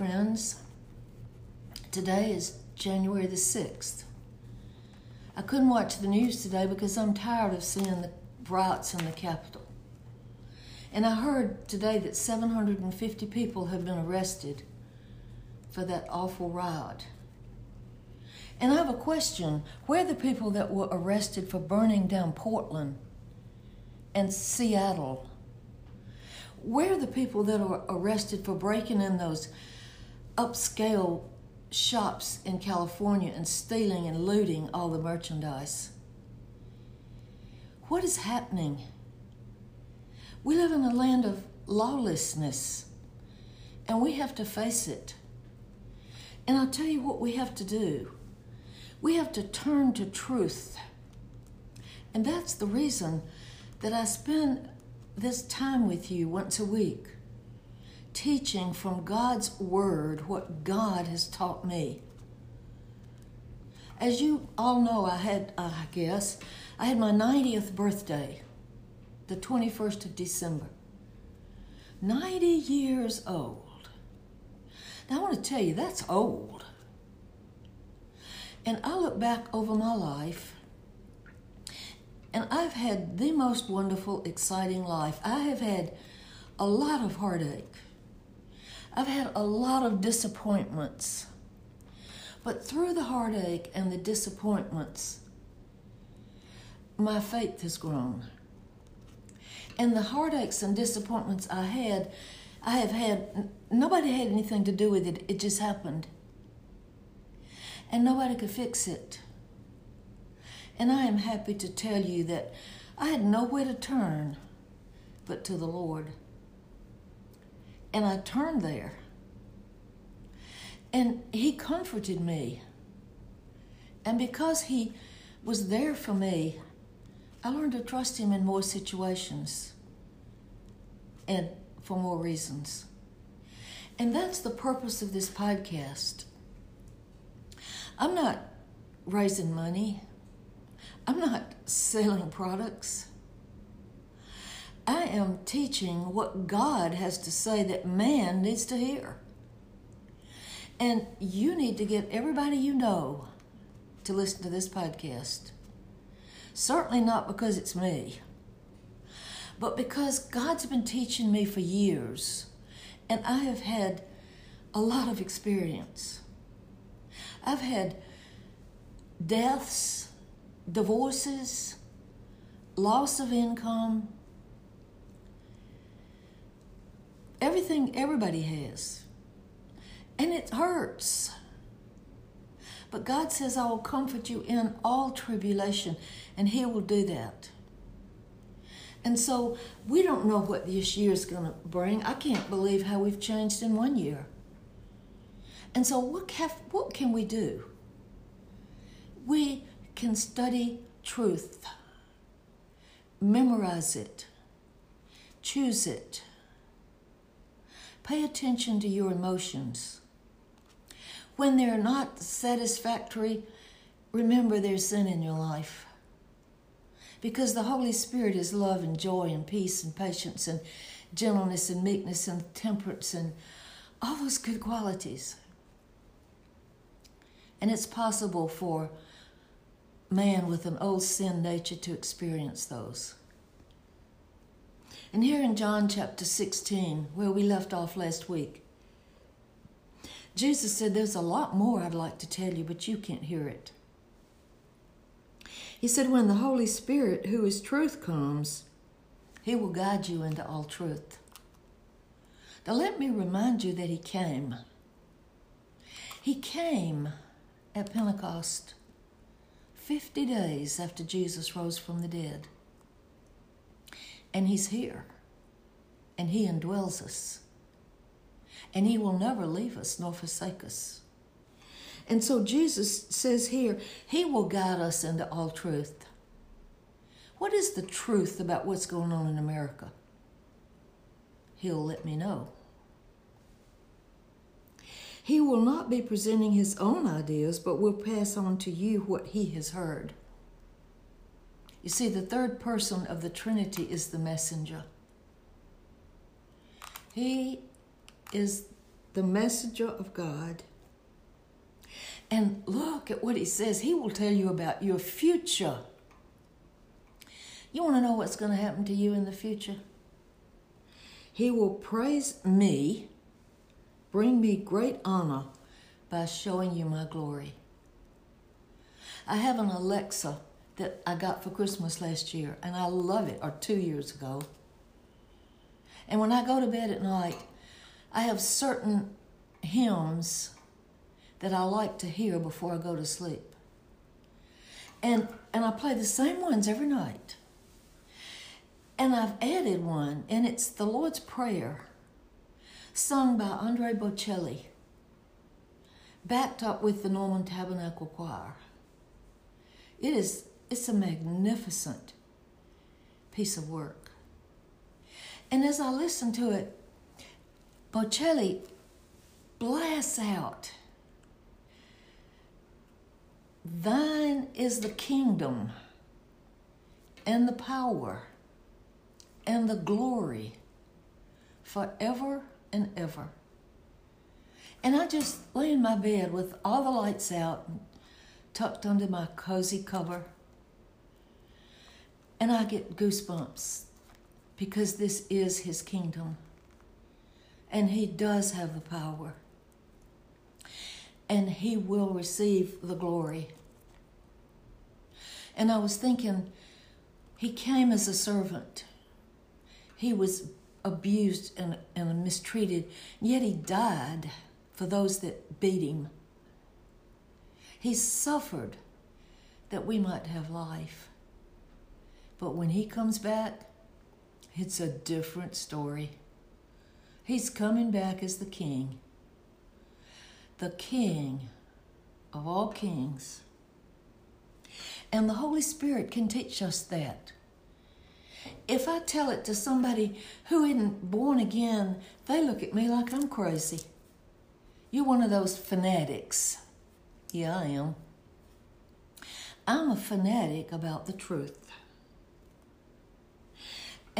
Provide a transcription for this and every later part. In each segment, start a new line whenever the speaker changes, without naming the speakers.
Friends. Today is January the 6th. I couldn't watch the news today because I'm tired of seeing the riots in the Capitol. And I heard today that 750 people have been arrested for that awful riot. And I have a question where are the people that were arrested for burning down Portland and Seattle where are the people that are arrested for breaking in those upscale shops in California and stealing and looting all the merchandise? What is happening? We live in a land of lawlessness, and we have to face it. And I'll tell you what we have to do we have to turn to truth. And that's the reason that I spend this time with you once a week, teaching from God's Word what God has taught me. As you all know, I had, uh, I guess, I had my 90th birthday, the 21st of December. 90 years old. Now, I want to tell you, that's old. And I look back over my life and I've had the most wonderful, exciting life. I have had a lot of heartache. I've had a lot of disappointments. But through the heartache and the disappointments, my faith has grown. And the heartaches and disappointments I had, I have had, nobody had anything to do with it. It just happened. And nobody could fix it. And I am happy to tell you that I had nowhere to turn but to the Lord. And I turned there. And He comforted me. And because He was there for me, I learned to trust Him in more situations and for more reasons. And that's the purpose of this podcast. I'm not raising money. I'm not selling products. I am teaching what God has to say that man needs to hear. And you need to get everybody you know to listen to this podcast. Certainly not because it's me, but because God's been teaching me for years, and I have had a lot of experience. I've had deaths divorces, loss of income, everything everybody has. And it hurts. But God says, I will comfort you in all tribulation, and He will do that. And so we don't know what this year is going to bring. I can't believe how we've changed in one year. And so, what, have, what can we do? We can study truth, memorize it, choose it. Pay attention to your emotions. When they're not satisfactory, remember there's sin in your life. Because the Holy Spirit is love and joy and peace and patience and gentleness and meekness and temperance and all those good qualities. And it's possible for man with an old sin nature to experience those. And here in John chapter 16, where we left off last week, Jesus said, There's a lot more I'd like to tell you, but you can't hear it. He said, When the Holy Spirit, who is truth, comes, he will guide you into all truth. Now, let me remind you that he came. He came at Pentecost 50 days after Jesus rose from the dead. And He's here, and He indwells us, and He will never leave us nor forsake us. And so Jesus says here, He will guide us into all truth. What is the truth about what's going on in America? He'll let me know. He will not be presenting his own ideas, but will pass on to you what he has heard. You see, the third person of the Trinity is the messenger. He is the messenger of God. And look at what he says. He will tell you about your future. You want to know what's going to happen to you in the future? He will praise me, bring me great honor by showing you my glory. I have an Alexa that I got for Christmas last year, and I love it, or two years ago. And when I go to bed at night, I have certain hymns that I like to hear before I go to sleep. And, and I play the same ones every night. And I've added one, and it's the Lord's Prayer, sung by Andre Bocelli, backed up with the Mormon Tabernacle Choir. It is it's a magnificent piece of work. And as I listen to it, Bocelli blasts out Thine is the kingdom and the power and the glory forever and ever. And I just lay in my bed with all the lights out, tucked under my cozy cover, and I get goosebumps because this is his kingdom. And he does have the power. And he will receive the glory. And I was thinking, he came as a servant. He was abused and, and mistreated, yet he died for those that beat him. He suffered that we might have life. But when he comes back, it's a different story. He's coming back as the king, the king of all kings. And the Holy Spirit can teach us that. If I tell it to somebody who isn't born again, they look at me like I'm crazy. You're one of those fanatics. Yeah, I am. I'm a fanatic about the truth.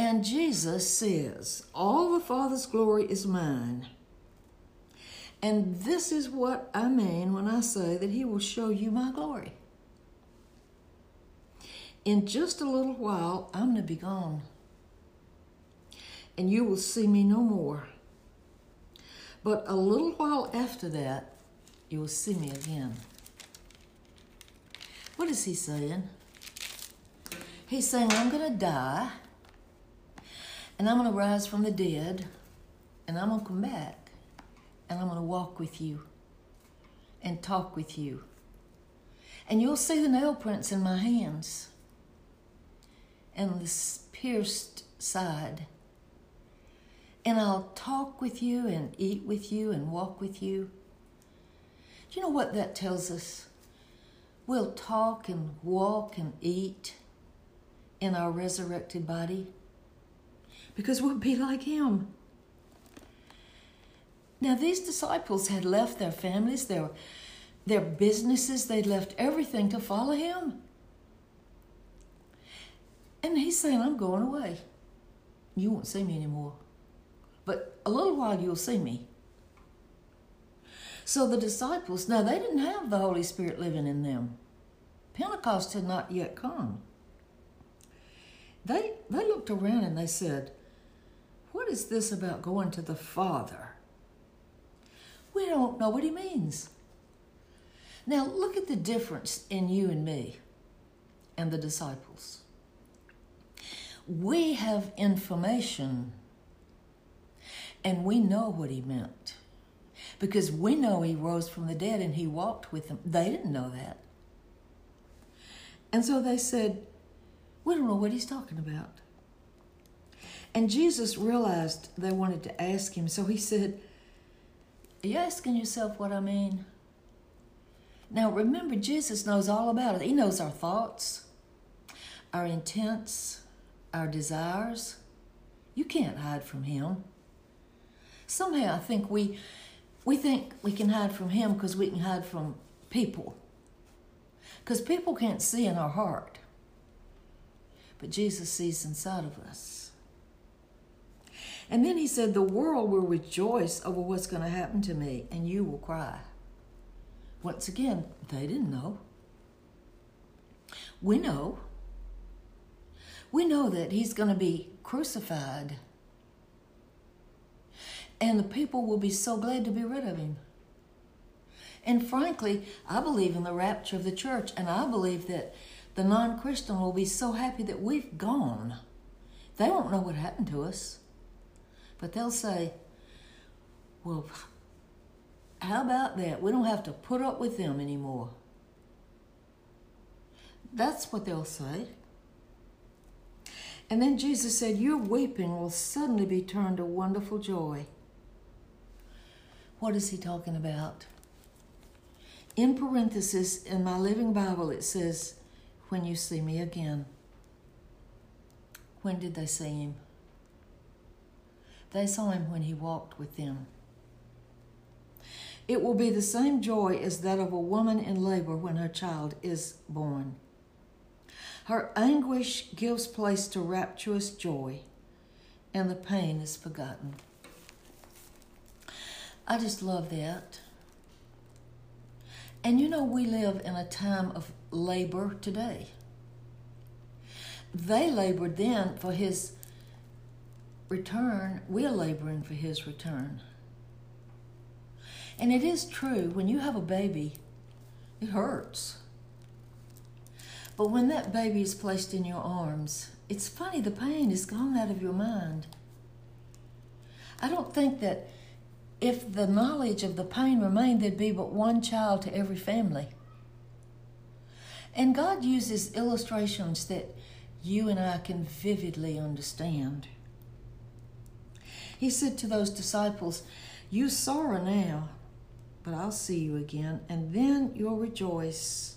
And Jesus says, All the Father's glory is mine. And this is what I mean when I say that He will show you my glory. In just a little while, I'm going to be gone. And you will see me no more. But a little while after that, you will see me again. What is he saying? He's saying, I'm going to die and I'm going to rise from the dead, and I'm going to come back, and I'm going to walk with you and talk with you. And you'll see the nail prints in my hands and this pierced side. And I'll talk with you and eat with you and walk with you. Do you know what that tells us? We'll talk and walk and eat in our resurrected body because we'll be like him. Now, these disciples had left their families, their, their businesses, they'd left everything to follow him. And he's saying, I'm going away. You won't see me anymore. But a little while you'll see me. So the disciples, now they didn't have the Holy Spirit living in them. Pentecost had not yet come. They, they looked around and they said, what is this about going to the Father? We don't know what he means. Now, look at the difference in you and me and the disciples. We have information and we know what he meant because we know he rose from the dead and he walked with them. They didn't know that. And so they said, We don't know what he's talking about. And Jesus realized they wanted to ask him, so he said, Are you asking yourself what I mean? Now remember, Jesus knows all about it. He knows our thoughts, our intents, our desires. You can't hide from him. Somehow I think we we think we can hide from him because we can hide from people. Because people can't see in our heart. But Jesus sees inside of us. And then he said, The world will rejoice over what's going to happen to me, and you will cry. Once again, they didn't know. We know. We know that he's going to be crucified. And the people will be so glad to be rid of him. And frankly, I believe in the rapture of the church, and I believe that the non Christian will be so happy that we've gone. They won't know what happened to us. But they'll say, well, how about that? We don't have to put up with them anymore. That's what they'll say. And then Jesus said, Your weeping will suddenly be turned to wonderful joy. What is he talking about? In parenthesis in my Living Bible, it says, When you see me again. When did they see him? They saw him when he walked with them. It will be the same joy as that of a woman in labor when her child is born. Her anguish gives place to rapturous joy, and the pain is forgotten. I just love that. And you know, we live in a time of labor today. They labored then for his return. We're laboring for his return. And it is true, when you have a baby, it hurts. But when that baby is placed in your arms, it's funny, the pain is gone out of your mind. I don't think that if the knowledge of the pain remained, there'd be but one child to every family. And God uses illustrations that you and I can vividly understand. He said to those disciples, You sorrow now, but I'll see you again, and then you'll rejoice.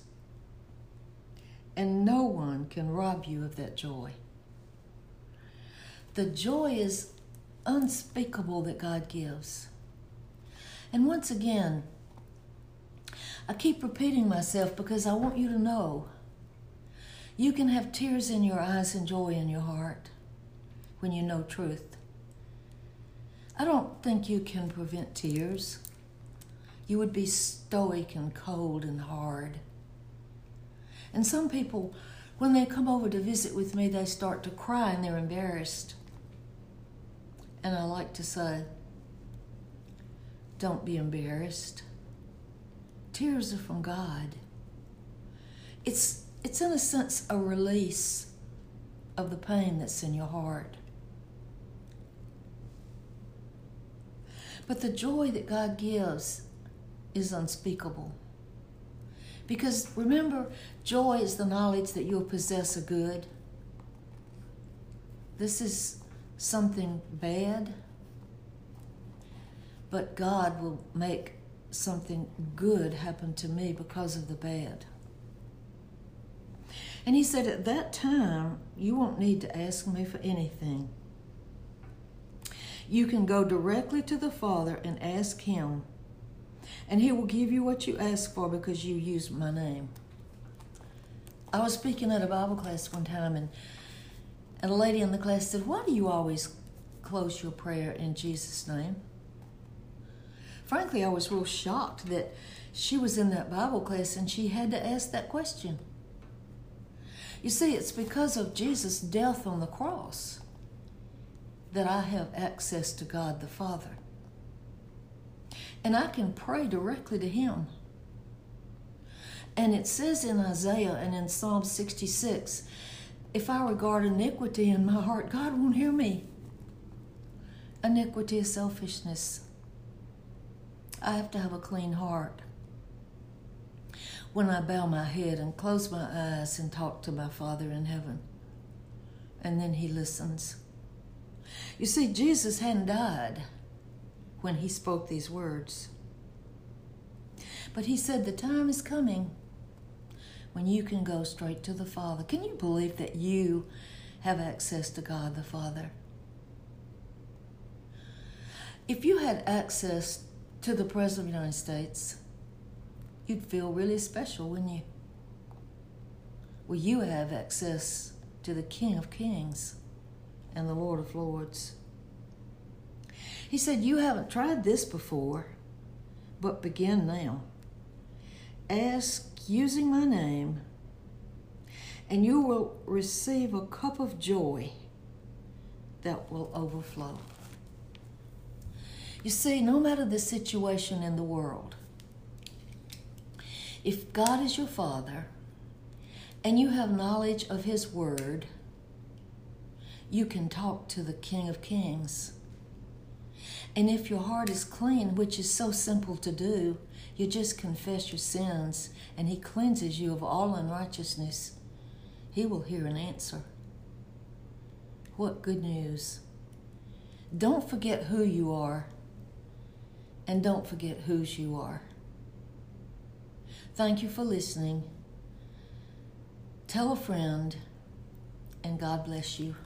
And no one can rob you of that joy. The joy is unspeakable that God gives. And once again, I keep repeating myself because I want you to know you can have tears in your eyes and joy in your heart when you know truth. I don't think you can prevent tears. You would be stoic and cold and hard. And some people, when they come over to visit with me, they start to cry and they're embarrassed. And I like to say, don't be embarrassed. Tears are from God. It's, it's in a sense a release of the pain that's in your heart. But the joy that God gives is unspeakable. Because remember, joy is the knowledge that you'll possess a good. This is something bad but God will make something good happen to me because of the bad. And he said, At that time, you won't need to ask me for anything. You can go directly to the Father and ask Him, and He will give you what you ask for because you used my name. I was speaking at a Bible class one time, and, and a lady in the class said, Why do you always close your prayer in Jesus' name? frankly, I was real shocked that she was in that Bible class and she had to ask that question. You see, it's because of Jesus' death on the cross that I have access to God the Father. And I can pray directly to Him. And it says in Isaiah and in Psalm 66 if I regard iniquity in my heart, God won't hear me. Iniquity is selfishness. I have to have a clean heart. When I bow my head and close my eyes and talk to my Father in heaven, and then He listens. You see, Jesus hadn't died when He spoke these words. But He said, The time is coming when you can go straight to the Father. Can you believe that you have access to God the Father? If you had access to the President of the United States, you'd feel really special, wouldn't you? Well, you have access to the King of Kings and the Lord of Lords. He said, You haven't tried this before, but begin now. Ask using my name, and you will receive a cup of joy that will overflow. You see, no matter the situation in the world, if God is your Father and you have knowledge of His Word, you can talk to the King of Kings. And if your heart is clean, which is so simple to do, you just confess your sins and He cleanses you of all unrighteousness. He will hear an answer. What good news! Don't forget who you are and don't forget whose you are. Thank you for listening. Tell a friend, and God bless you.